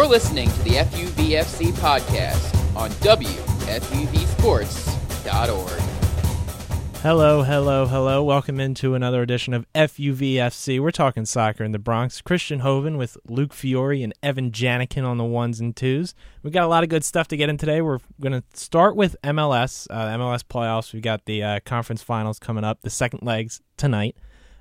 You're listening to the FUVFC podcast on WFUVSports.org. Hello, hello, hello. Welcome into another edition of FUVFC. We're talking soccer in the Bronx. Christian Hoven with Luke Fiore and Evan Janikin on the ones and twos. We've got a lot of good stuff to get in today. We're going to start with MLS, uh, MLS playoffs. We've got the uh, conference finals coming up, the second legs tonight,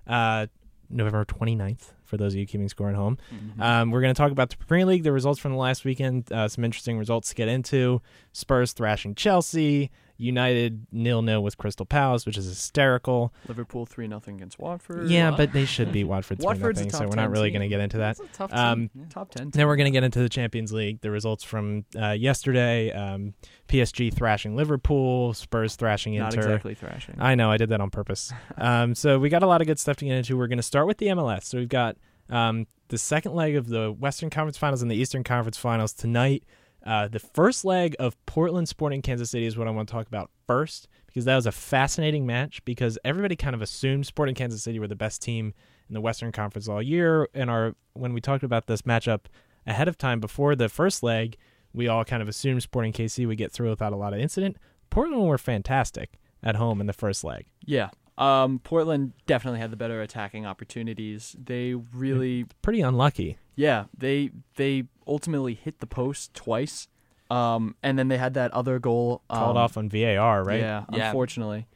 uh, November 29th for those of you keeping score at home. Mm-hmm. Um, we're going to talk about the Premier League, the results from the last weekend, uh, some interesting results to get into. Spurs thrashing Chelsea, United nil nil with Crystal Palace, which is hysterical. Liverpool three nothing against Watford. Yeah, but they should beat Watford three nothing. So we're not really going to get into that. tough um, yeah. Top ten. Then we're going to get into the Champions League. The results from uh, yesterday: um, PSG thrashing Liverpool, Spurs thrashing Inter. Not exactly thrashing. I know. I did that on purpose. um, so we got a lot of good stuff to get into. We're going to start with the MLS. So we've got um, the second leg of the Western Conference Finals and the Eastern Conference Finals tonight. Uh, the first leg of Portland Sporting Kansas City is what I want to talk about first because that was a fascinating match because everybody kind of assumed Sporting Kansas City were the best team in the Western Conference all year. And our when we talked about this matchup ahead of time before the first leg, we all kind of assumed Sporting KC would get through without a lot of incident. Portland were fantastic at home in the first leg. Yeah. Um, Portland definitely had the better attacking opportunities. They really pretty unlucky. Yeah, they they ultimately hit the post twice, um, and then they had that other goal um, called off on VAR, right? Yeah, yeah. unfortunately.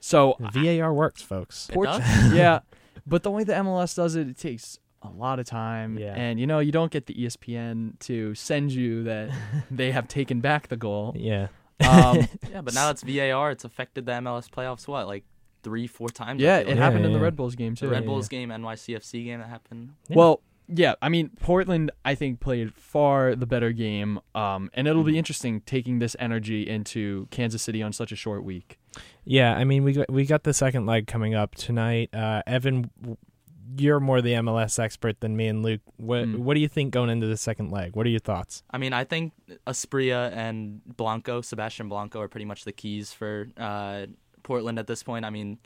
So VAR works, folks. Port- yeah, but the way the MLS does it, it takes a lot of time, yeah. and you know you don't get the ESPN to send you that they have taken back the goal. Yeah. Um, yeah, but now it's VAR. It's affected the MLS playoffs. What like three, four times. Yeah, it like. happened yeah, in the Red Bulls game too. The Red Bulls game, NYCFC game that happened. Well, yeah, I mean Portland, I think played far the better game, um, and it'll be mm-hmm. interesting taking this energy into Kansas City on such a short week. Yeah, I mean we got, we got the second leg coming up tonight. Uh, Evan, you're more the MLS expert than me and Luke. What mm. what do you think going into the second leg? What are your thoughts? I mean, I think Asprilla and Blanco, Sebastian Blanco, are pretty much the keys for uh, Portland at this point. I mean,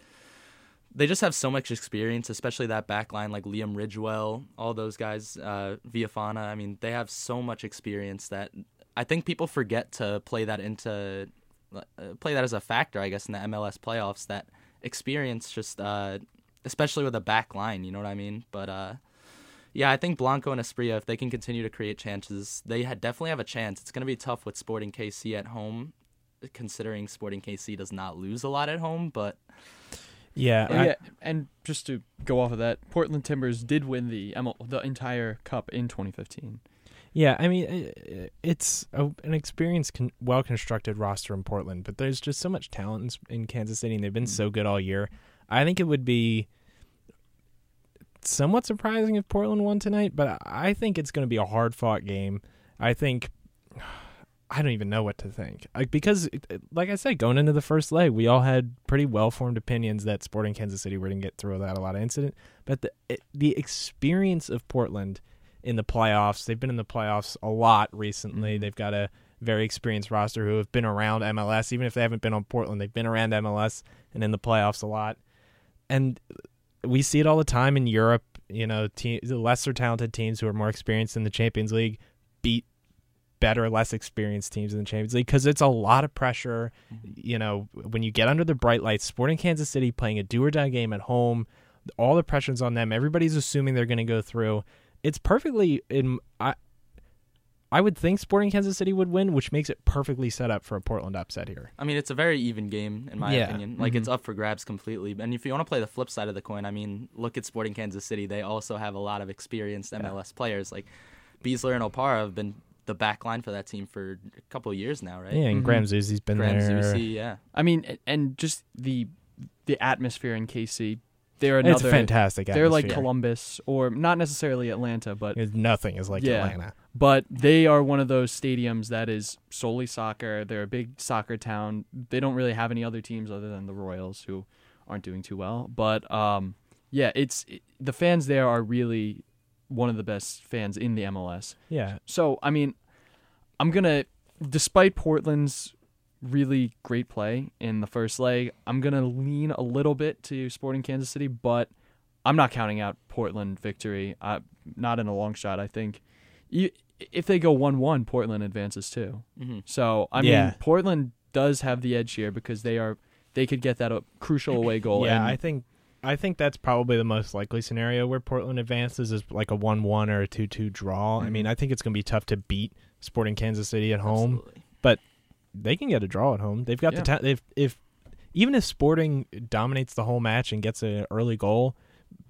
they just have so much experience, especially that back line like Liam Ridgewell, all those guys, uh, Villafaña. I mean, they have so much experience that I think people forget to play that into uh, play that as a factor. I guess in the MLS playoffs, that experience just, uh, especially with a back line. You know what I mean? But uh, yeah, I think Blanco and Asprilla, if they can continue to create chances, they definitely have a chance. It's going to be tough with Sporting KC at home considering Sporting KC does not lose a lot at home, but yeah, I, yeah, and just to go off of that, Portland Timbers did win the the entire cup in 2015. Yeah, I mean, it's a, an experienced, con- well constructed roster in Portland, but there's just so much talent in, in Kansas City, and they've been mm. so good all year. I think it would be somewhat surprising if Portland won tonight, but I think it's going to be a hard fought game. I think I don't even know what to think. Like because, like I said, going into the first leg, we all had pretty well formed opinions that Sporting Kansas City were going to get through without a lot of incident. But the it, the experience of Portland in the playoffs, they've been in the playoffs a lot recently. Mm-hmm. They've got a very experienced roster who have been around MLS, even if they haven't been on Portland. They've been around MLS and in the playoffs a lot, and we see it all the time in Europe. You know, team, lesser talented teams who are more experienced in the Champions League beat better, less experienced teams in the Champions League because it's a lot of pressure. Mm-hmm. You know, when you get under the bright lights, Sporting Kansas City playing a do or die game at home, all the pressure's on them. Everybody's assuming they're going to go through. It's perfectly in. I, I would think Sporting Kansas City would win, which makes it perfectly set up for a Portland upset here. I mean, it's a very even game in my yeah. opinion. Like mm-hmm. it's up for grabs completely. And if you want to play the flip side of the coin, I mean, look at Sporting Kansas City. They also have a lot of experienced MLS yeah. players. Like Besler and Opara have been the back line for that team for a couple of years now, right? Yeah, and mm-hmm. Graham Zusi's been Graham there. Zusi, yeah. I mean, and just the the atmosphere in KC. They're another. It's fantastic. They're like Columbus, or not necessarily Atlanta, but nothing is like yeah, Atlanta. But they are one of those stadiums that is solely soccer. They're a big soccer town. They don't really have any other teams other than the Royals, who aren't doing too well. But um, yeah, it's it, the fans there are really one of the best fans in the MLS. Yeah. So I mean, I'm gonna, despite Portland's really great play in the first leg, I'm gonna lean a little bit to Sporting Kansas City, but I'm not counting out Portland victory. Uh, not in a long shot. I think. You, if they go one-one, Portland advances too. hmm So I Yeah. mean, Portland does have the edge here because they are they could get that uh, crucial away goal. yeah, and I think I think that's probably the most likely scenario where Portland advances is like a one-one or a two-two draw. I mm-hmm. mean. I think it's going to be tough to beat Sporting Kansas City at home. Absolutely. They can get a draw at home. They've got Yeah. the ta- they've if even if Sporting dominates the whole match and gets an early goal,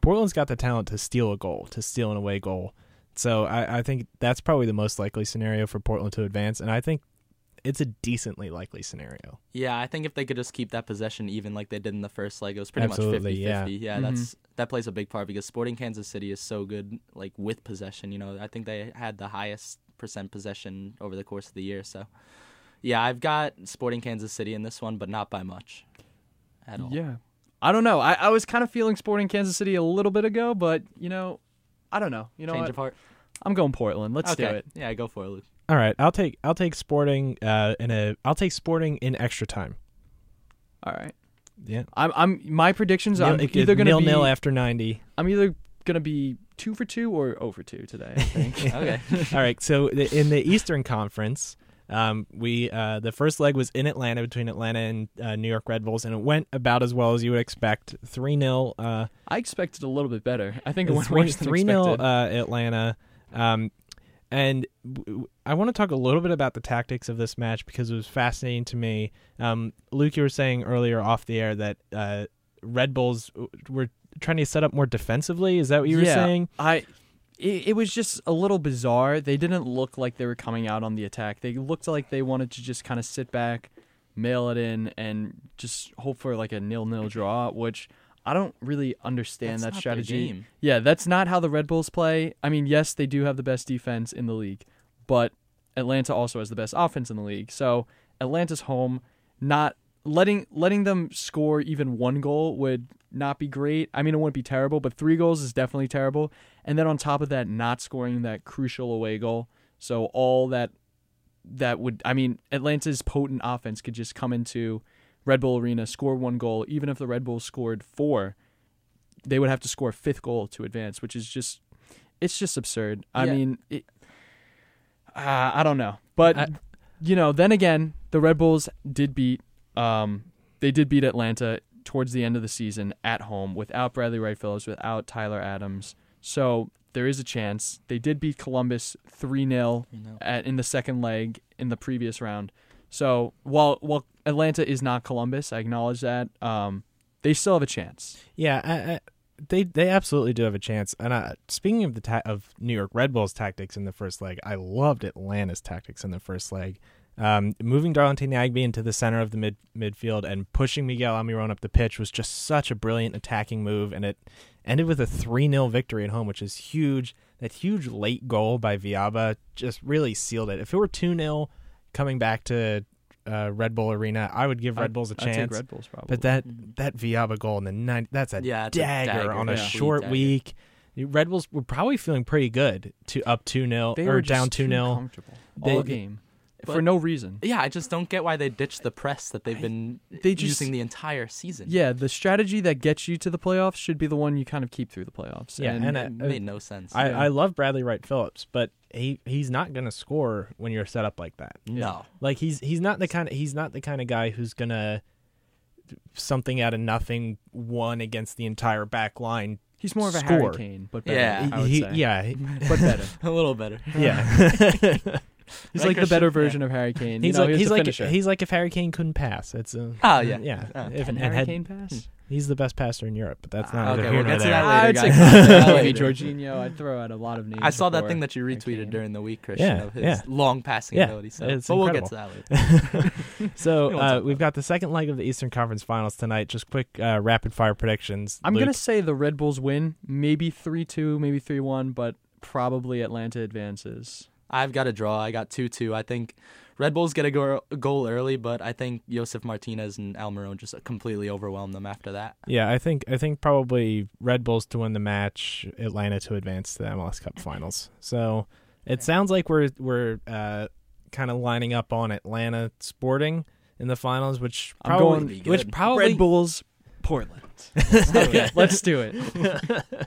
Portland's got the talent to steal a goal, to steal an away goal. So I, I think that's probably the most likely scenario for Portland to advance, and I think it's a decently likely scenario. Yeah, I think if they could just keep that possession even like they did in the first leg, it was pretty Absolutely, much 50-50. yeah. Yeah, Mhm. that's that plays a big part because Sporting Kansas City is so good like with possession, you know. I think they had the highest percent possession over the course of the year, so yeah, I've got Sporting Kansas City in this one, but not by much at all. Yeah. I don't know. I, I was kind of feeling Sporting Kansas City a little bit ago, but you know, I don't know. You know Change what? of heart. I'm going Portland. Let's okay. do it. Yeah, go for it, Luke. All right, I'll take I'll take Sporting uh, in a I'll take Sporting in extra time. All right. Yeah, I'm I'm my predictions I'm either going to nil be nil after ninety. I'm either going to be 2 for 2 or over 2 today, I think. Okay. All right, so the, in the Eastern Conference, um, we uh, the first leg was in Atlanta between Atlanta and uh, New York Red Bulls, and it went about as well as you would expect. Three 0 uh, I expected a little bit better. I think it went three worse than three 0 uh, Atlanta. Um, and I want to talk a little bit about the tactics of this match because it was fascinating to me. Um, Luke, you were saying earlier off the air that uh, Red Bulls were trying to set up more defensively. Is that what you were yeah, saying? I it, it was just a little bizarre. They didn't look like they were coming out on the attack. They looked like they wanted to just kind of sit back, mail it in, and just hope for like a nil-nil draw, which I don't really understand That's that strategy. Yeah, that's not how the Red Bulls play. I mean, yes, they do have the best defense in the league, but Atlanta also has the best offense in the league. So Atlanta's home, not letting letting them score even one goal would not be great. I mean, it wouldn't be terrible, but three goals is definitely terrible. And then on top of that, not scoring that crucial away goal. So all that that would I mean, Atlanta's potent offense could just come into Red Bull Arena, score one goal, even if the Red Bulls scored four, they would have to score a fifth goal to advance, which is just it's just absurd. I Yeah. mean, it, uh, I don't know, but I- you know, then again, the Red Bulls did beat um they did beat Atlanta towards the end of the season at home without Bradley Wright Phillips, without Tyler Adams. So there is a chance. They did beat Columbus 3-0 at, in the second leg in the previous round. So while while Atlanta is not Columbus, I acknowledge that. Um, they still have a chance. Yeah, I, I, they they absolutely do have a chance. And uh, speaking of the ta- of New York Red Bulls tactics in the first leg, I loved Atlanta's tactics in the first leg. Um, moving Darlington Nagbe into the center of the mid midfield and pushing Miguel Almiron up the pitch was just such a brilliant attacking move, and it ended with a three 0 victory at home, which is huge. That huge late goal by Villalba just really sealed it. If it were two 0 coming back to uh, Red Bull Arena, I would give Red I'd- Bulls a chance. Red Bulls probably. But that that Villalba goal in the ninth, that's a Yeah, it's a dagger, dagger, on a yeah. short Dagger. week. Red Bulls were probably feeling pretty good to up 2 0 they or were down just 2 too 0. They- all game for no reason. Yeah, I just don't get why they ditched the press that they've I- been they just- using the entire season. Yeah, the strategy that gets you to the playoffs should be the one you kind of keep through the playoffs. Yeah, and, it uh, made no sense. I, Yeah. I love Bradley Wright Phillips, but he he's not going to score when you're set up like that. no. Like he's he's not the kind of he's not the kind of guy who's going to something out of nothing one against the entire back line. he's more of a Score. Harry Kane, but better, Yeah. I would He- say. yeah, but better. A little better. yeah. He's Right, like the better Christian? version of Harry Kane. he's you know, like he's, he's the like finisher. he's like if Harry Kane couldn't pass. It's a, Oh, yeah. yeah. Uh, If- Can and Harry had- Kane pass? He's the best passer in Europe, but that's Ah, not okay, neither we'll nor get to there. that later, I'd say guys. maybe Later. Jorginho. I'd throw out a lot of names. I saw that before thing that you retweeted Kane. during the week, Christian, Yeah, of his yeah. long passing Yeah, ability. So, it's but we'll get to incredible. that later. So uh, we've got the second leg of the Eastern Conference Finals tonight. Just quick uh, rapid fire predictions. I'm Luke. gonna say the Red Bulls win, maybe three two, maybe three one, but probably Atlanta advances. I've got a draw. I got 2 2. I think Red Bulls get a goal early, but I think Josef Martinez and Almiron just completely overwhelm them after that. Yeah, I think I think probably Red Bulls to win the match, Atlanta to advance to the MLS Cup Finals. So it sounds like we're we're uh, kind of lining up on Atlanta Sporting in the finals, which I'm probably going- which Good. probably Red Bulls, Portland. okay, let's do it.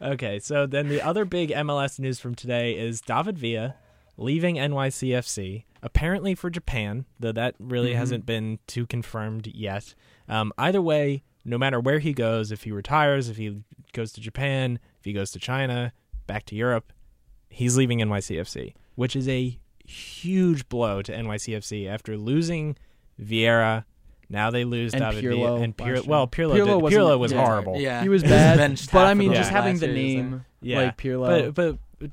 okay, so then the other big MLS news from today is David Villa leaving NYCFC, apparently for Japan, though that really Mhm. hasn't been too confirmed yet. Um, either way, no matter where he goes, if he retires, if he goes to Japan, if he goes to China, back to Europe, he's leaving NYCFC, which is a huge blow to NYCFC after losing Vieira. Now they lose And David Pirlo Villa and last Pirlo. Well, Pirlo, Pirlo did, wasn't- Pirlo was yeah. horrible. Yeah, He was He bad, benched but I mean, just having the name Yeah. like Pirlo. but but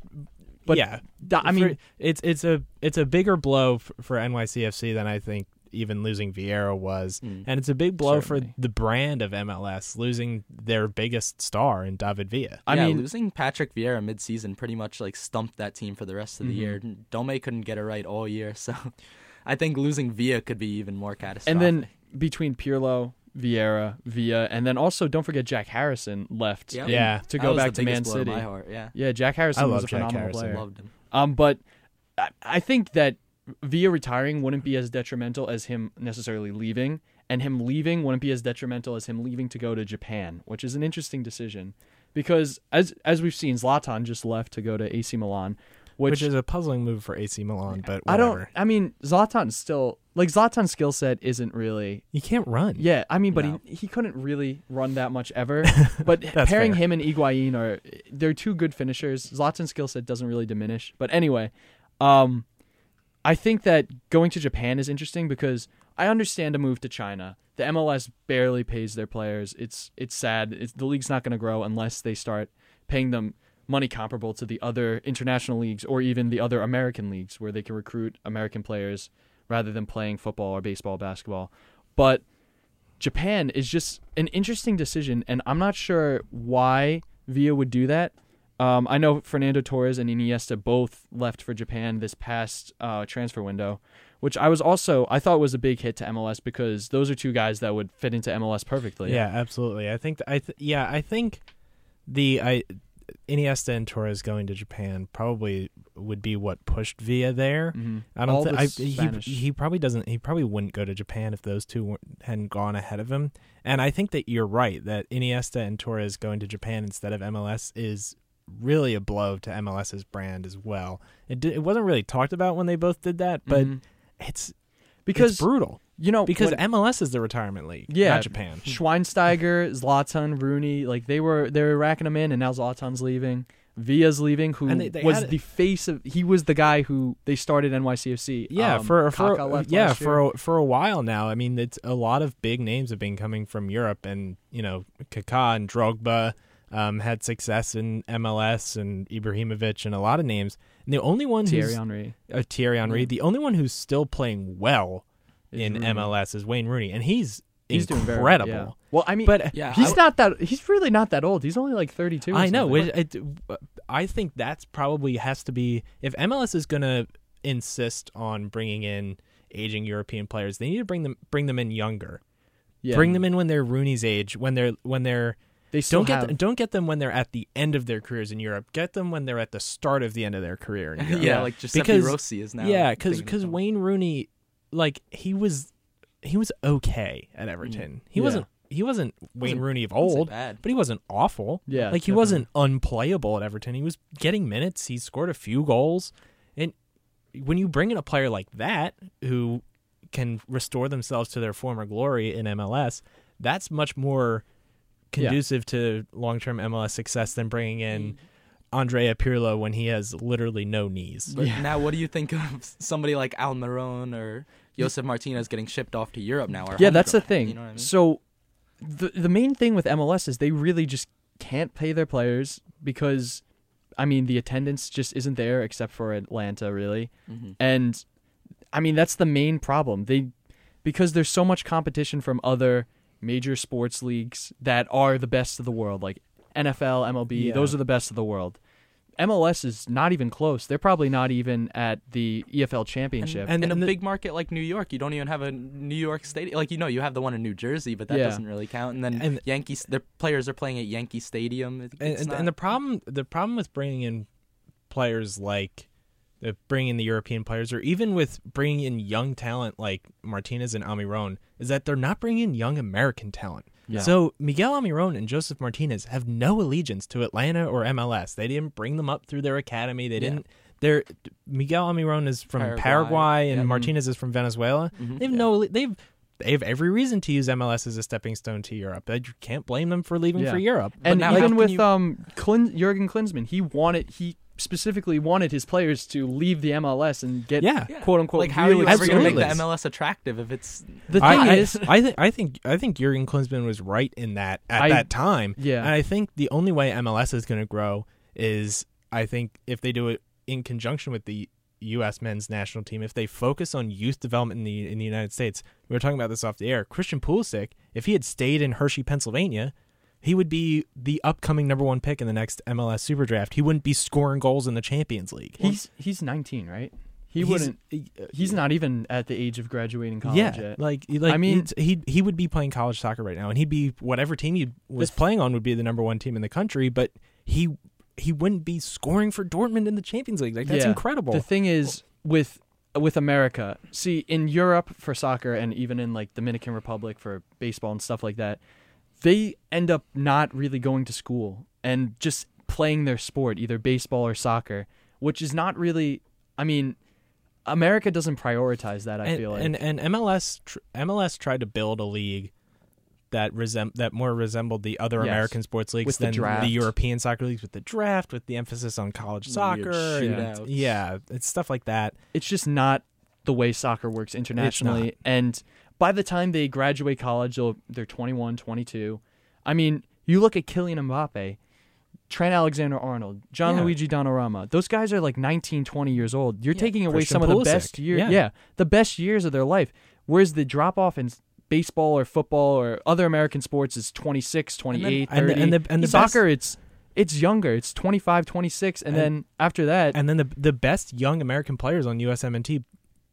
But yeah, th- I mean, for- it's it's a it's a bigger blow f- for NYCFC than I think even losing Vieira was, Mm. and it's a big blow Certainly. for the brand of MLS losing their biggest star in David Villa. I yeah, mean, losing Patrick Vieira mid-season pretty much like stumped that team for the rest of the Mhm. year. Dome couldn't get it right all year, so I think losing Villa could be even more catastrophic. and then between Pirlo, Vieira, Villa, and then also don't forget Jack Harrison left. Yeah. Yeah. to go back the to Man blow City. my heart. Yeah, Yeah, Jack Harrison I was love a Jack phenomenal Harrison. player. loved him. Um, but I, I think that Villa retiring wouldn't be as detrimental as him necessarily leaving, and him leaving wouldn't be as detrimental as him leaving to go to Japan, which is an interesting decision because as as we've seen, Zlatan just left to go to AC Milan, which, Which, is a puzzling move for AC Milan, but I don't. I mean, Zlatan's still like Zlatan's skill set isn't really. You can't run. Yeah, I mean, but No. he, he couldn't really run that much ever. But pairing fair. him and Higuain are they're two good finishers. Zlatan's skill set doesn't really diminish. But anyway, um, I think that going to Japan is interesting because I understand a move to China. The MLS barely pays their players. It's it's sad. It's, the league's not going to grow unless they start paying them money comparable to the other international leagues or even the other American leagues where they can recruit American players rather than playing football or baseball, basketball. But Japan is just an interesting decision, and I'm not sure why Villa would do that. Um, I know Fernando Torres and Iniesta both left for Japan this past uh, transfer window, which I was also I thought was a big hit to MLS because those are two guys that would fit into MLS perfectly. Yeah, absolutely. I think th- I th- yeah, I think the I Iniesta and Torres going to Japan probably would be what pushed Villa there. Mhm. I don't think he he probably doesn't he probably wouldn't go to Japan if those two hadn't gone ahead of him. And I think that you're right that Iniesta and Torres going to Japan instead of MLS is really a blow to MLS's brand as well. It it wasn't really talked about when they both did that, but Mhm. it's because it's brutal you know because when- MLS is the retirement league, Yeah. not Japan. Schweinsteiger, Zlatan, Rooney, like they were they were racking them in, and now Zlatan's leaving. Villa's leaving, who they- they was the face of. He was the guy who they started NYCFC. Yeah, Um, for for yeah for a, for a while now. I mean, it's a lot of big names have been coming from Europe, and you know, Kaká and Drogba um, had success in MLS, and Ibrahimovic, and a lot of names. And the only one Thierry Henry uh, Thierry Henry, Yeah. the only one who's still playing well is in Rooney. MLS is Wayne Rooney, and he's, He's doing very incredible. yeah. Well, I mean, But Yeah, he's I- not that. He's really not that old. He's only like thirty-two. I know. Which, it, I think that's probably has to be if MLS is going to insist on bringing in aging European players, they need to bring them bring them in younger. Yeah. Bring them in when they're Rooney's age, when they're when they're They still don't get have, them, don't get them when they're at the end of their careers in Europe. Get them when they're at the start of the end of their career in Europe. yeah, like Giuseppe Because- Rossi is now. yeah, because of- Wayne Rooney, like he was he was okay at Everton. He Yeah. wasn't he wasn't Wayne Wasn't- Rooney of I wouldn't say old, but he wasn't awful. Yeah, like he definitely. wasn't unplayable at Everton. He was getting minutes. He scored a few goals, and when you bring in a player like that who can restore themselves to their former glory in MLS, that's much more Yeah. conducive to long-term MLS success than bringing in mm. Andrea Pirlo when he has literally no knees. But Yeah. now, what do you think of somebody like Almiron or Josef Martinez getting shipped off to Europe now? Yeah, that's the thing. You know what I mean? So the the main thing with MLS is they really just can't pay their players because I mean the attendance just isn't there except for Atlanta really. Mhm. And I mean that's the main problem. They because there's so much competition from other major sports leagues that are the best of the world like NFL, MLB, Yeah. those are the best of the world. MLS is not even close. They're probably not even at the EFL championship. And- in and a the- big market like New York, you don't even have a New York stadium. Like you know, you have the one in New Jersey, but that Yeah. doesn't really count. And then And- Yankees, their players are playing at Yankee Stadium. It- and, it's and, not- and the problem the problem with bringing in players like uh, bringing in the European players or even with bringing in young talent like Martinez and Almiron is that they're not bringing in young American talent. Yeah. So Miguel Almiron and Josef Martinez have no allegiance to Atlanta or MLS. They didn't bring them up through their academy. They didn't They're Miguel Almiron is from Paraguay, Paraguay, and yeah. Martinez is from Venezuela. Mhm. They've no they've they have every reason to use MLS as a stepping stone to Europe. You can't blame them for leaving Yeah. for Europe. and now even can with you- um Klin, Jurgen Klinsmann, he wanted he specifically wanted his players to leave the MLS and get Yeah. Yeah. quote unquote like how real are you ever going to make the MLS attractive if it's The thing I, is, I, I think I think I think Jurgen Klinsmann was right in that at I- that time. yeah. And I think the only way MLS is going to grow is I think if they do it in conjunction with the U.S. men's national team, if they focus on youth development in the in the United States. We were talking about this off the air. Christian Pulisic, if he had stayed in Hershey, Pennsylvania, he would be the upcoming number one pick in the next MLS Super Draft. He wouldn't be scoring goals in the Champions League. he's he's 19, right? He He's- wouldn't. He's not even at the age of graduating college yeah, yet. like like I mean- he he would be playing college soccer right now, and he'd be whatever team he was playing on would be the number one team in the country. But he he wouldn't be scoring for Dortmund in the Champions League. Like that's Yeah. incredible. The thing is with with America, see in Europe for soccer and even in like Dominican Republic for baseball and stuff like that, they end up not really going to school and just playing their sport, either baseball or soccer, which is not really I mean America doesn't prioritize that, I and, feel like. and and MLS tr- MLS tried to build a league that resem- that more resembled the other Yes. American sports leagues With the than draft. European soccer leagues with the draft, with the emphasis on college soccer. and- yeah, it's stuff like that. it's just not the way soccer works internationally. And by the time they graduate college, they'll, they're 21, 22. I mean, you look at Kylian Mbappe, Trent Alexander Arnold, John Yeah. Luigi Donnarumma. Those guys are like 19, 20 years old. You're Yeah, taking away Christian some of the best years. Yeah. Yeah. the best years of their life. Whereas the drop off in baseball or football or other American sports is 26, 28, and the- 30. and the- and the soccer, it's it's younger. It's 25, 26. And, And- then after that, And then the the best young American players on USMNT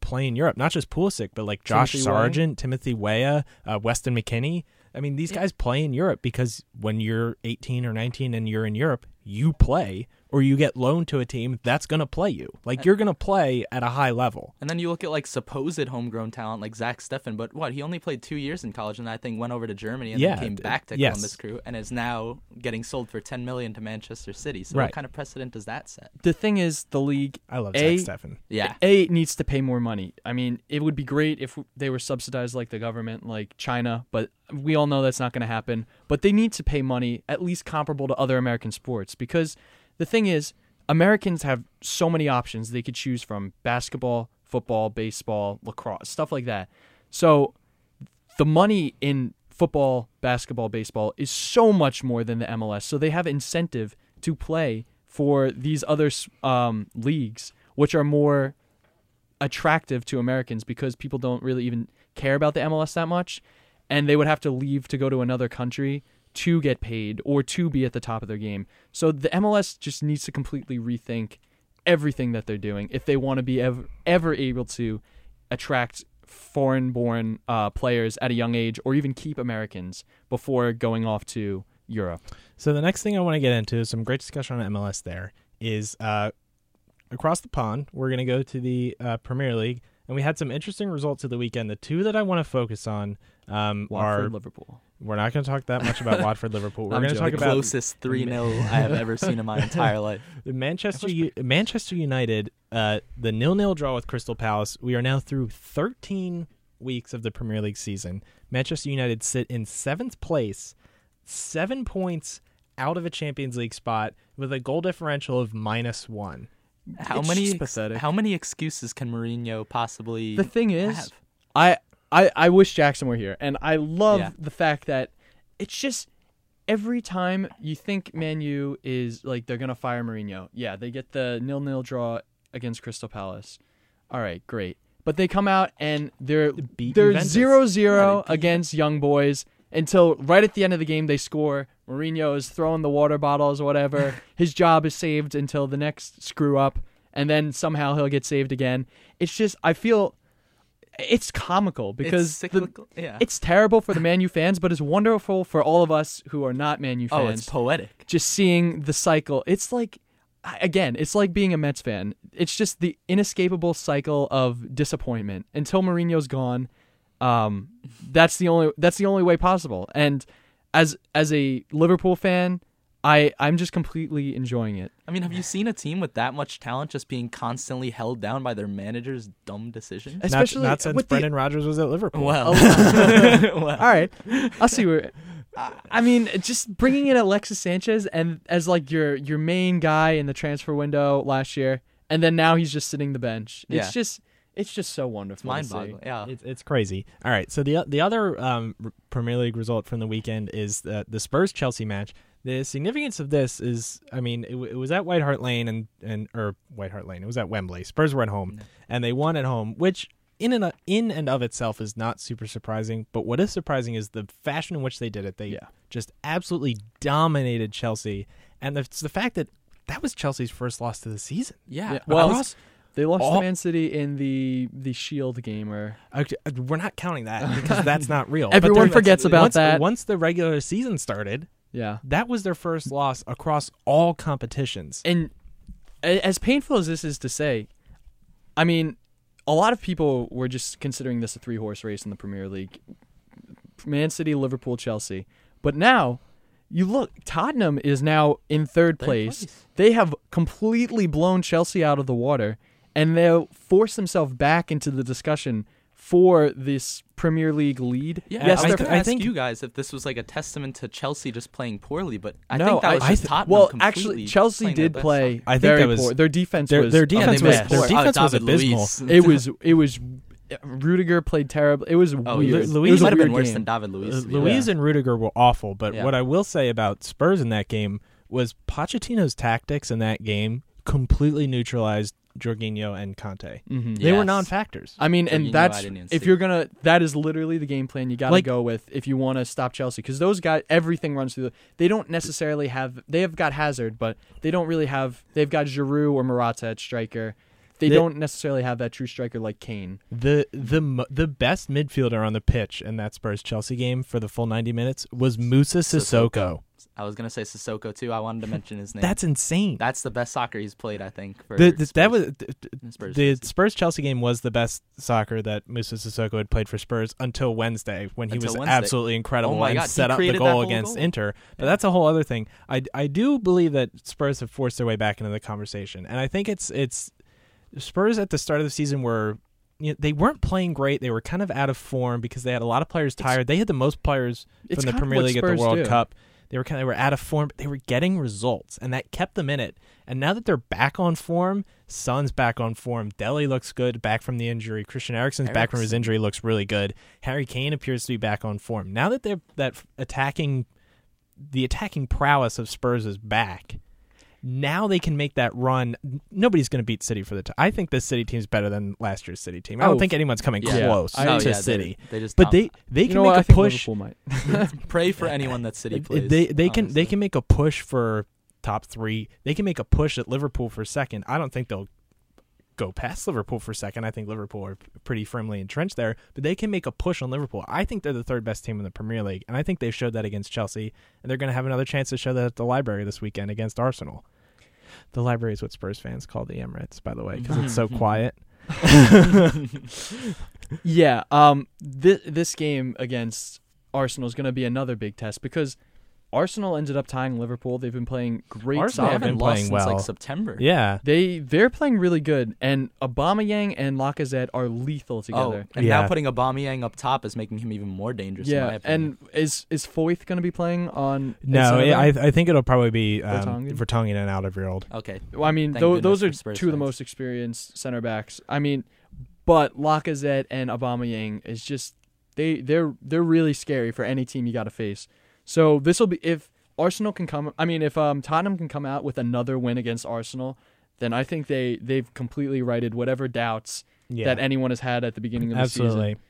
play in Europe, not just Pulisic, but like Josh Timothy. Sargent, Timothy Weah, uh, Weston McKennie. I mean, these guys play in Europe because when you're 18 or 19 and you're in Europe, you play or you get loaned to a team that's going to play you. Like you're going to play at a high level. And then you look at like supposed homegrown talent like Zach Steffen, but what he only played two years in college, and I think went over to Germany and Yeah, then came back to yes. Columbus Crew, and is now getting sold for ten million to Manchester City. So Right. what kind of precedent does that set? the thing is, the league I love A- Zach Steffen. Yeah, A needs to pay more money. I mean, it would be great if they were subsidized like the government, like China, but we all know that's not going to happen. But they need to pay money at least comparable to other American sports because the thing is, Americans have so many options they could choose from: basketball, football, baseball, lacrosse, stuff like that. So the money in football, basketball, baseball is so much more than the MLS. So they have incentive to play for these other um, leagues, which are more attractive to Americans because people don't really even care about the MLS that much, and they would have to leave to go to another country to get paid or to be at the top of their game. So the MLS just needs to completely rethink everything that they're doing if they want to be ever, ever able to attract foreign-born uh, players at a young age or even keep Americans before going off to Europe. So the next thing I want to get into, some great discussion on MLS there, is uh, across the pond, we're going to go to the uh, Premier League, and we had some interesting results of the weekend. The two that I want to focus on um, Watford, are Liverpool. We're not going to talk that much about Watford Liverpool. We're I'm going to talk the about closest three 0 I have ever seen in my entire life. Manchester U- Manchester United, uh, the nil-nil draw with Crystal Palace. We are now through 13 weeks of the Premier League season. Manchester United sit in seventh place, seven points out of a Champions League spot with a goal differential of minus one. How It's many just ex- pathetic. how many excuses can Mourinho possibly The thing is, have? I, I I wish Jackson were here, and I love Yeah. the fact that it's just every time you think Man U is like they're gonna fire Mourinho, yeah, they get the nil nil draw against Crystal Palace. All right, great, but they come out and they're beat they're Juventus. zero zero Yeah, they beat- against Young Boys until right at the end of the game they score. Mourinho is throwing the water bottles or whatever. His job is saved until the next screw up, and then somehow he'll get saved again. It's just I feel it's comical because it's the- yeah. it's terrible for the Man U fans, but it's wonderful for all of us who are not Man U fans. oh, it's poetic. just seeing the cycle. It's like again, it's like being a Mets fan. It's just the inescapable cycle of disappointment until Mourinho's gone. Um, that's the only that's the only way possible. And as as a Liverpool fan, I I'm just completely enjoying it. I mean, have you seen a team with that much talent just being constantly held down by their manager's dumb decisions? Not- Especially not, since with the- Brendan Rodgers was at Liverpool. Well, All right, I'll see where. I- I mean, just bringing in Alexis Sanchez and as like your your main guy in the transfer window last year, and then now he's just sitting the bench. It's Yeah. just it's just so wonderful. to mind-boggling. Yeah. It's it's crazy. All right, so the the other um, Premier League result from the weekend is the the Spurs Chelsea match. The significance of this is, I mean, it, it was at White Hart Lane and and or White Hart Lane. It was at Wembley. Spurs were at home, and they won at home, which in and in and of itself is not super surprising. But what is surprising is the fashion in which they did it. They Yeah. just absolutely dominated Chelsea, and it's the fact that that was Chelsea's first loss to the season. Yeah. Yeah, well, Across- They lost all- to Man City in the the Shield game, or Okay, uh, we're not counting that because that's not real. Everyone But forgets about once, that. Once the regular season started, yeah. that was their first loss across all competitions. And as painful as this is to say, I mean, a lot of people were just considering this a three horse race in the Premier League Man City, Liverpool, Chelsea. But now, you look, Tottenham is now in third Third place. place. They have completely blown Chelsea out of the water, and they'll force themselves back into the discussion for this Premier League lead. Yeah, Yes, I was th- I ask think- you guys if this was like a testament to Chelsea just playing poorly, but I No, think that I- was I just th- Tottenham Well, completely actually, Chelsea did play. I think very was- poor. Their defense Their was their defense they was missed their poor. defense Oh, was abysmal. Luiz. it was it was Rudiger played terrible. It was Oh, weird. Lu- it was a might have been weird worse game. than David Luiz. Uh, to be Luiz and Rudiger were awful, but Yeah. what I will say about Spurs in that game was Pochettino's tactics in that game completely neutralized Jorginho and Kanté. Mhm. They were non-factors. I mean, and Jorginho, I that's if you're gonna. That is literally the game plan you got to Like- go with if you want to stop Chelsea because those guys, everything runs through. The, they don't necessarily have. They have got Hazard, but they don't really have. They've got Giroud or Morata at striker. They, They- don't necessarily have that true striker like Kane. The the the best midfielder on the pitch in that Spurs Chelsea game for the full 90 minutes was Moussa Sissoko. Sissoko. I was going to say Sissoko too. I wanted to mention his name. That's insane. That's the best soccer he's played, I think. For the, the, that Spurs- was th- th- Spurs the. Spurs Chelsea game was the best soccer that Moussa Sissoko had played for Spurs until Wednesday when he Until was Wednesday. absolutely incredible Oh and God, he set up the goal against goal. Inter. But Yeah. that's a whole other thing. I, I do believe that Spurs have forced their way back into the conversation, and I think it's it's Spurs at the start of the season were. You know, they weren't playing great. They were kind of out of form because they had a lot of players tired. they had the most players from the Premier League at the World do. Cup. They were kind of they were out of form, but they were getting results, and that kept them in it. And now that they're back on form, Son's back on form. Dele looks good, back from the injury. Christian Eriksen's back from his injury, looks really good. Harry Kane appears to be back on form. Now that they're that attacking, the attacking prowess of Spurs is back. Now they can make that run. Nobody's going to beat City for the. T- I think this City team is better than last year's City team. I don't Oh, think anyone's coming Yeah. close I- to Oh, yeah, City. They, they just But they they you can make what? I a push. Pray for anyone that City plays. They they can they can make a push for top three. They can make a push at Liverpool for second. I don't think they'll go past Liverpool for second. I think Liverpool are pretty firmly entrenched there, but they can make a push on Liverpool. I think they're the third best team in the Premier League, and I think they showed that against Chelsea, and they're going to have another chance to show that at the Library this weekend against Arsenal. The Library is what Spurs fans call the Emirates, by the way, because it's so quiet. Yeah, um, this this game against Arsenal is going to be another big test because Arsenal ended up tying Liverpool. They've been playing great Arsenal have soccer. haven't been lost playing since well. like September. Yeah, They they're playing really good, and Aubameyang and Lacazette are lethal Oh, together. and Yeah. now putting Aubameyang up top is making him even more dangerous. in my yeah, opinion. and is is Foyth going to be playing on? no, center I? I think it'll probably be um, Vertonghen? Vertonghen and Alderweireld. okay, Well, I mean, Thank tho- goodness those are Spurs two of the most experienced center backs. I mean, but Lacazette and Aubameyang is just they they're they're really scary for any team you got to face. So this will be if Arsenal can come. I mean, if um, Tottenham can come out with another win against Arsenal, then I think they they've completely righted whatever doubts Yeah. that anyone has had at the beginning of the season. Absolutely. season.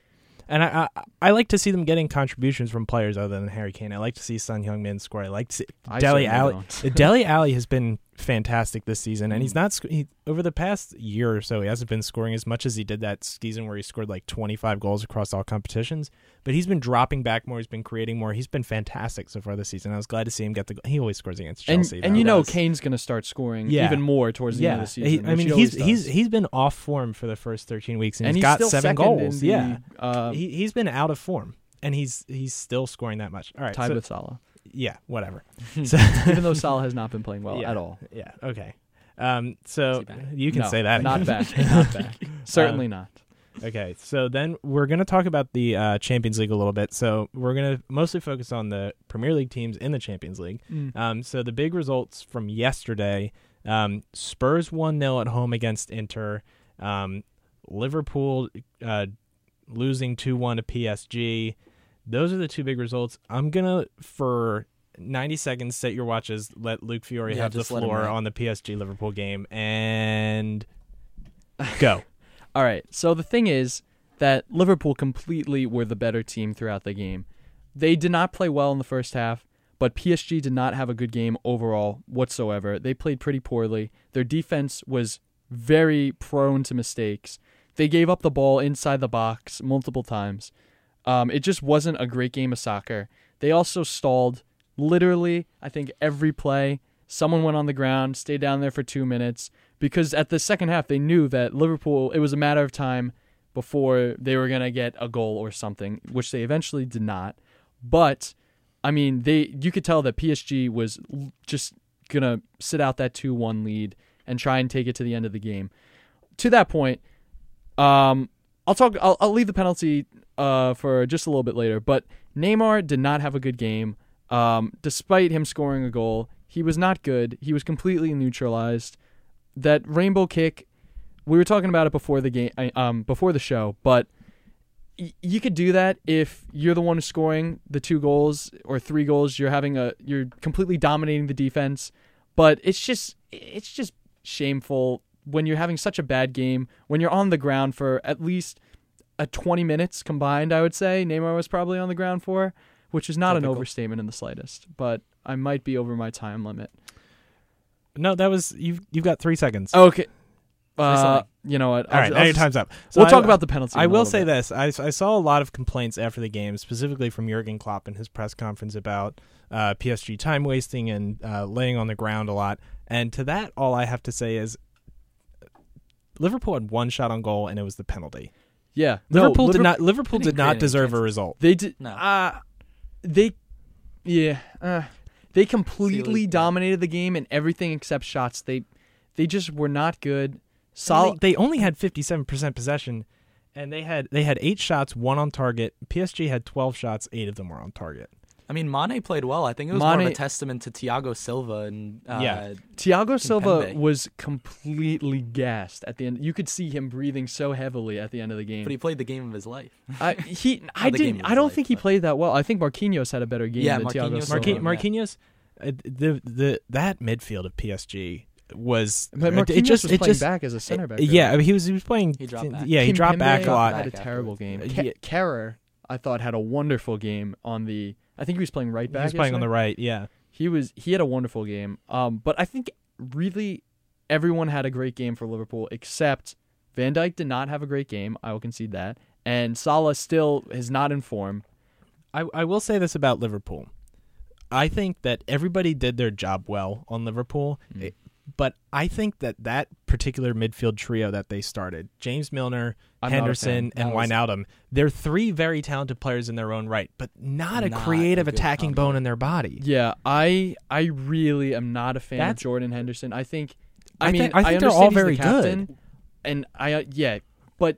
And I, I I like to see them getting contributions from players other than Harry Kane. I like to see Son Heung-min score. I like to see I Dele Alli. Dele Alli has been fantastic this season, and he's Mm. not sc- he, over the past year or so. He hasn't been scoring as much as he did that season where he scored like 25 goals across all competitions. But he's been dropping back more. He's been creating more. He's been fantastic so far this season. I was glad to see him get the. He always scores against And Chelsea. and though. you know does. Kane's going to start scoring Yeah. even more towards the yeah, end of the he- season. I mean he he's always he's does. he's been off form for the first 13 weeks, and, and he's he's got seven goals. The, yeah, uh, he he's been out of form, and he's he's still scoring that much. All right, tied so- with Salah. Yeah, whatever. so, Even though Salah has not been playing well Yeah. at all. yeah, okay. Um, so Is he back? you can No, say that. Not again. back. Not back. Certainly not. Okay, so then we're going to talk about the uh, Champions League a little bit. So we're going to mostly focus on the Premier League teams in the Champions League. Um, so the big results from yesterday: um, Spurs one 0 at home against Inter. Um, Liverpool uh, losing two one to PSG. Those are the two big results. I'm gonna for 90 seconds set your watches. Let Luke Fiore Yeah, have the just let him floor on the PSG Liverpool game and go. All right. So the thing is that Liverpool completely were the better team throughout the game. They did not play well in the first half, but PSG did not have a good game overall whatsoever. They played pretty poorly. Their defense was very prone to mistakes. They gave up the ball inside the box multiple times. Um, it just wasn't a great game of soccer. They also stalled literally, I think, every play. Someone went on the ground, stayed down there for two minutes because at the second half they knew that Liverpool, it was a matter of time before they were going to get a goal or something, which they eventually did not. But I mean, they you could tell that PSG was just going to sit out that 2-1 lead and try and take it to the end of the game. To that point, um I'll talk I'll, I'll leave the penalty uh for just a little bit later, but Neymar did not have a good game. Um despite him scoring a goal, he was not good. He was completely neutralized. That rainbow kick, we were talking about it before the game um before the show, but y- you could do that if you're the one scoring the two goals or three goals. You're having a you're completely dominating the defense, but it's just it's just shameful when you're having such a bad game when you're on the ground for at least a 20 minutes combined. I would say Neymar was probably on the ground for, which is not an overstatement in the slightest. But I might be over my time limit. No, that was you've you've got three seconds. Okay. Uh, you know what? All right, now your time's up. So we'll I- talk about the penalty. I will say bit. this: I, I saw a lot of complaints after the game, specifically from Jurgen Klopp in his press conference about uh, PSG time wasting and uh, laying on the ground a lot. And to that, all I have to say is Liverpool had one shot on goal, and it was the penalty. Yeah, no, Liverpool did Liver- not. Liverpool did didn't create not any deserve a result. They did. No. Uh, they. Yeah. Uh, they completely yeah. dominated the game and everything except shots. They, they just were not good. Only- Solid. They only had fifty-seven percent possession, and they had they had eight shots, one on target. PSG had twelve shots, eight of them were on target. I mean, Mane played well. I think it was more of a testament to Thiago Silva and uh, Yeah. Thiago Silva was completely gassed at the end. You could see him breathing so heavily at the end of the game. but he played the game of his life. I, he, I didn't. I don't life, think he but- played that well. I think Marquinhos had a better game Yeah, than Thiago Marquinhos Silva. Marquinhos, Silva, yeah. Marquinhos uh, the the that midfield of PSG was But it Marquinhos just was it playing just back as a center back. yeah, I mean, he was he was playing. He dropped back. Yeah, he dropped Kimpembe back a lot. Had a terrible game. Uh, Ke- Kehrer, I thought had a wonderful game on the. I think he was playing right back. He was playing on the right. Yeah, He was. He had a wonderful game. Um, but I think really everyone had a great game for Liverpool except Van Dijk did not have a great game. I will concede that. And Salah still is not in form. I I will say this about Liverpool. I think that everybody did their job well on Liverpool, Mm. eh, but I think that that particular midfield trio that they started, James Milner, I'm Henderson, and was- Wijnaldum, they're three very talented players in their own right, but not a Not a creative good attacking bone in their body. Yeah, I I really am not a fan That's- of Jordan Henderson. I think. I, I mean, think- I think they're all he's the very good. and I uh, yeah, but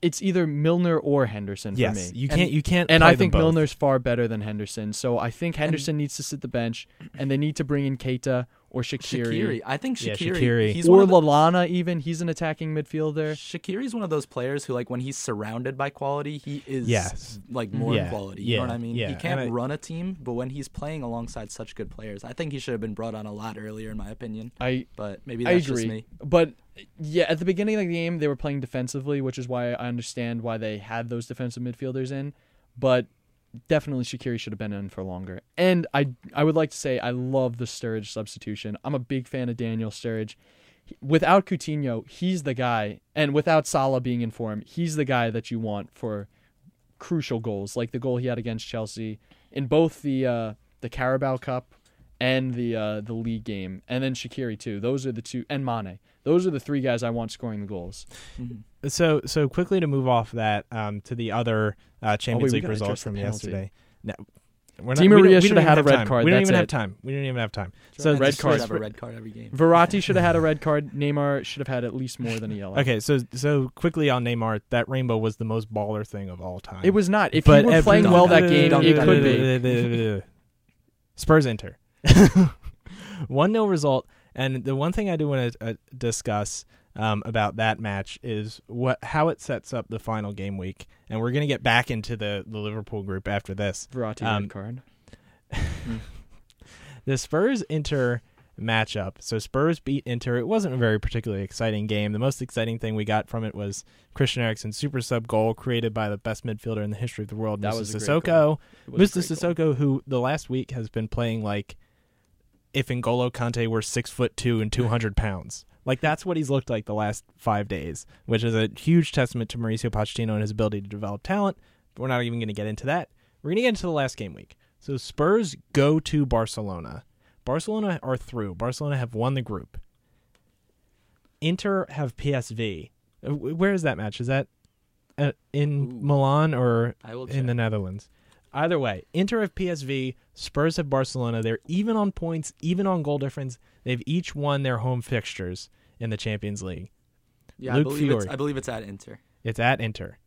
it's either Milner or Henderson for Yes, me. you can't you can't. And I think. Milner's far better than Henderson. So I think Henderson needs to sit the bench, and they need to bring in Keita or Shaqiri, Shaqiri. I think Shaqiri. Yeah, Shaqiri. He's one or the, Lallana. Even he's an attacking midfielder. Shaqiri's one of those players who, like, when he's surrounded by quality, he is Yes. like more Yeah, quality. You know what I mean? yeah, He can't I- run a team, but when he's playing alongside such good players, I think he should have been brought on a lot earlier, in my opinion. I But maybe I agree, just me. but yeah, at the beginning of the game they were playing defensively, which is why I understand why they had those defensive midfielders in. But definitely Shaqiri should have been in for longer. And I I would like to say I love the Sturridge substitution. I'm a big fan of Daniel Sturridge. Without Coutinho, he's the guy, and without Salah being in form, he's the guy that you want for crucial goals, like the goal he had against Chelsea in both the uh, the Carabao Cup and the uh, the league game, and then Shaqiri too. Those are the two, and Mane. Those are the three guys I want scoring the goals. Mhm. So so quickly to move off that um, to the other uh, Champions wait, League results from yesterday. No, we're Di don't- Maria should have had a red time. card, We don't even have time. We don't even have time. So red red card. have a red card every game. Verratti should have had a red card. Neymar should have had at least more than a yellow. Okay, so so quickly on Neymar, that rainbow was the most baller thing of all time. It was not. If but you were playing well that game, it could be. Spurs Inter. one 0 result, and the one thing I do want to uh, discuss um, about that match is what how it sets up the final game week, and we're gonna get back into the the Liverpool group after this. Verratti Um, card. the Spurs Inter matchup. So Spurs beat Inter. It wasn't a very particularly exciting game. The most exciting thing we got from it was Christian Eriksen's super sub goal created by the best midfielder in the history of the world, That Sissoko. Mr. Sissoko, who the last week has been playing like if N'Golo Kanté were six foot two and two hundred pounds. Like that's what he's looked like the last five days, which is a huge testament to Mauricio Pochettino and his ability to develop talent. But we're not even going to get into that. We're going to get into the last game week. So Spurs go to Barcelona. Barcelona are through. Barcelona have won the group. Inter have PSV. Uh, Where is that match? Is that uh, in Ooh. Milan or in the. Netherlands? Either way, Inter have PSV, Spurs have Barcelona. They're even on points, even on goal difference. They've each won their home fixtures in the Champions League. Yeah, Luke I believe it's I believe it's at Inter. It's at Inter.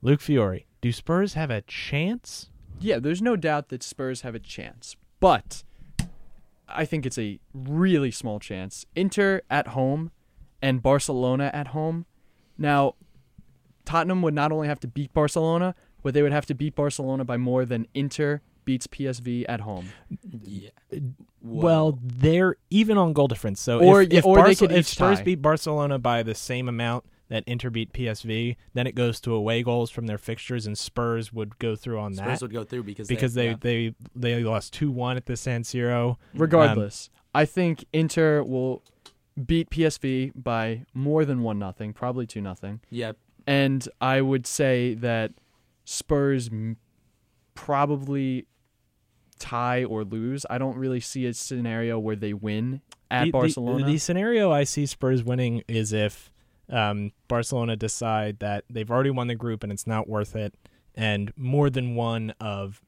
Luke Fiore, do Spurs have a chance? Yeah, there's no doubt that Spurs have a chance, but I think it's a really small chance. Inter at home and Barcelona at home. Now, Tottenham would not only have to beat Barcelona, but they would have to beat Barcelona by more than Inter beats PSV at home. Yeah. Well, they're even on goal difference. So Or- if, if, or they Barce- if Spurs tie. beat Barcelona by the same amount that Inter beat PSV, then it goes to away goals from their fixtures, and Spurs would go through on that. Spurs would go through because because they, yeah. they they lost two one at the San Siro. Regardless, I think Inter will beat PSV by more than one nothing, probably two nothing. yeah and I would say that Spurs probably tie or lose. I don't really see a scenario where they win at The- the- Barcelona. The, scenario I see Spurs winning is if um, Barcelona decide that they've already won the group and it's not worth it, and more than one of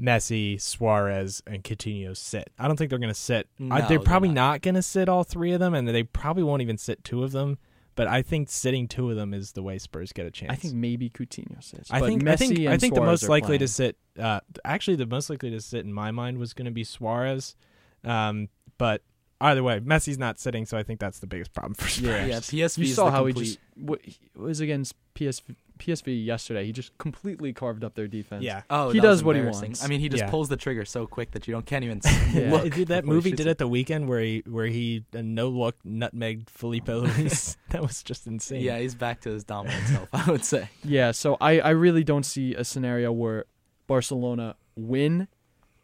Messi, Suarez, and Coutinho sit. I don't think they're going to sit. I, they're they're probably not. not, going to sit all three of them, and they probably won't even sit two of them. But I think sitting two of them is the way Spurs get a chance. I think maybe Coutinho sits. I but think Messi I think I think the most likely playing. to sit. Uh, actually, the most likely to sit in my mind was going to be Suarez, um, but either way, Messi's not sitting, so I think that's the biggest problem for Spurs. Yeah. yeah PSV You saw how complete, he just what, he was against PSV, PSV yesterday. He just completely carved up their defense. yeah. Oh, He does what he embarrassing. wants. I mean, he just Yeah. pulls the trigger so quick that you don't can't even Yeah. look. That, dude, that movie did it. at the weekend where he where he uh, no look nutmegged Filipe Luís. that was just insane. Yeah, he's back to his dominant self. I would say. Yeah, so I, I really don't see a scenario where Barcelona win.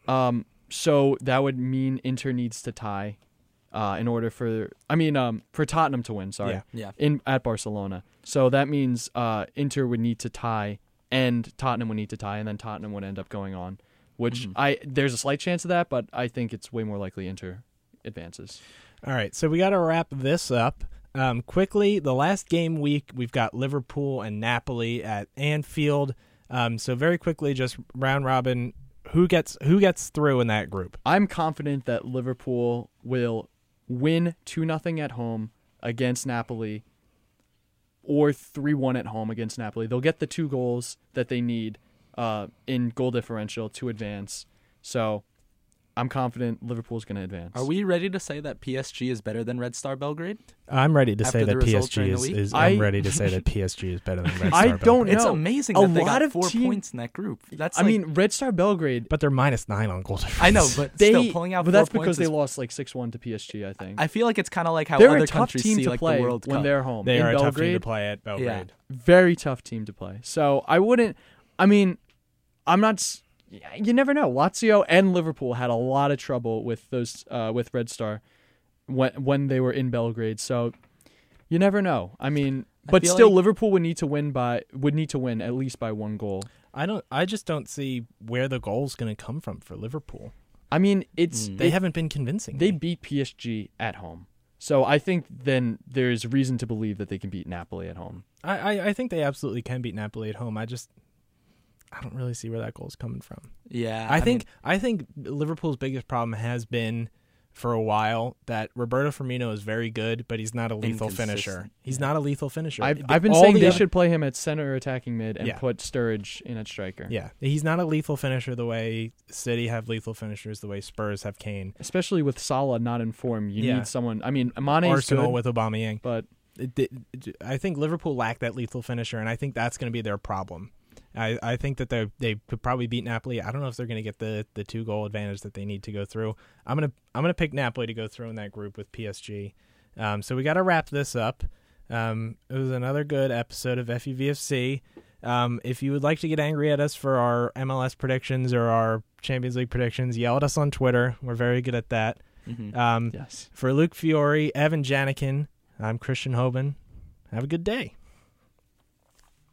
Um, so that would mean Inter needs to tie, uh, in order for I mean um for Tottenham to win. Sorry, Yeah. Yeah. in at Barcelona. So that means uh Inter would need to tie, and Tottenham would need to tie, and then Tottenham would end up going on. Which Mhm. I there's a slight chance of that, but I think it's way more likely Inter advances. All right, so we got to wrap this up. Um, quickly, the last game week, we've got Liverpool and Napoli at Anfield. Um, so very quickly, just round robin, who gets who gets through in that group? I'm confident that Liverpool will win 2 nothing at home against Napoli or 3-1 at home against Napoli. They'll get the two goals that they need uh, in goal differential to advance. So I'm confident Liverpool's going to advance. Are we ready to say that PSG is better than Red Star Belgrade? I'm ready to say After the that PSG is, is I- I'm ready to say that PSG is better than Red Star I Belgrade. don't know. It's amazing A that they lot got of four team- points in that group. That's I like, mean, Red Star Belgrade but they're minus nine on goal difference. I know, but they still pulling out. but four that's points because they is- lost like 6-1 to PSG, I think. I feel like it's kind of like how they're other a tough countries team see to like play the World when Cup. they're home. they In are a tough team to play at Belgrade. very tough team to play. So I wouldn't. I mean, I'm not. S- You never know. Lazio and Liverpool had a lot of trouble with those uh, with Red Star when when they were in Belgrade. So you never know. I mean, but feel still, like- Liverpool would need to win by would need to win at least by one goal. I don't. I just don't see where the goal's going to come from for Liverpool. I mean, it's Mm. They it- haven't been convincing. they me. beat PSG at home. So I think then there's reason to believe that they can beat Napoli at home. I, I I think they absolutely can beat Napoli at home. I just I don't really see where that goal is coming from. Yeah, I, mean, think I think Liverpool's biggest problem has been for a while that Roberto Firmino is very good, but he's not a lethal finisher. He's yeah. not a lethal finisher. I've, I've been all saying the they other- should play him at center attacking mid and Yeah. put Sturridge in at striker. Yeah, he's not a lethal finisher the way City have lethal finishers, the way Spurs have Kane. Especially with Salah not in form, you Yeah. need someone. I mean, Mane is Arsenal good, with Aubameyang. but it- it- I think Liverpool lack that lethal finisher, and I think that's going to be their problem. I, I think that they they could probably beat Napoli. I don't know if they're going to get the, the two goal advantage that they need to go through. I'm gonna I'm gonna pick Napoli to go through in that group with PSG. Um, so we got to wrap this up. Um, it was another good episode of FUVFC. Um, if you would like to get angry at us for our MLS predictions or our Champions League predictions, yell at us on Twitter. We're very good at that. mhm. Um, yes. for Luke Fiore, Evan Janikin, I'm Christian Hoban. Have a good day.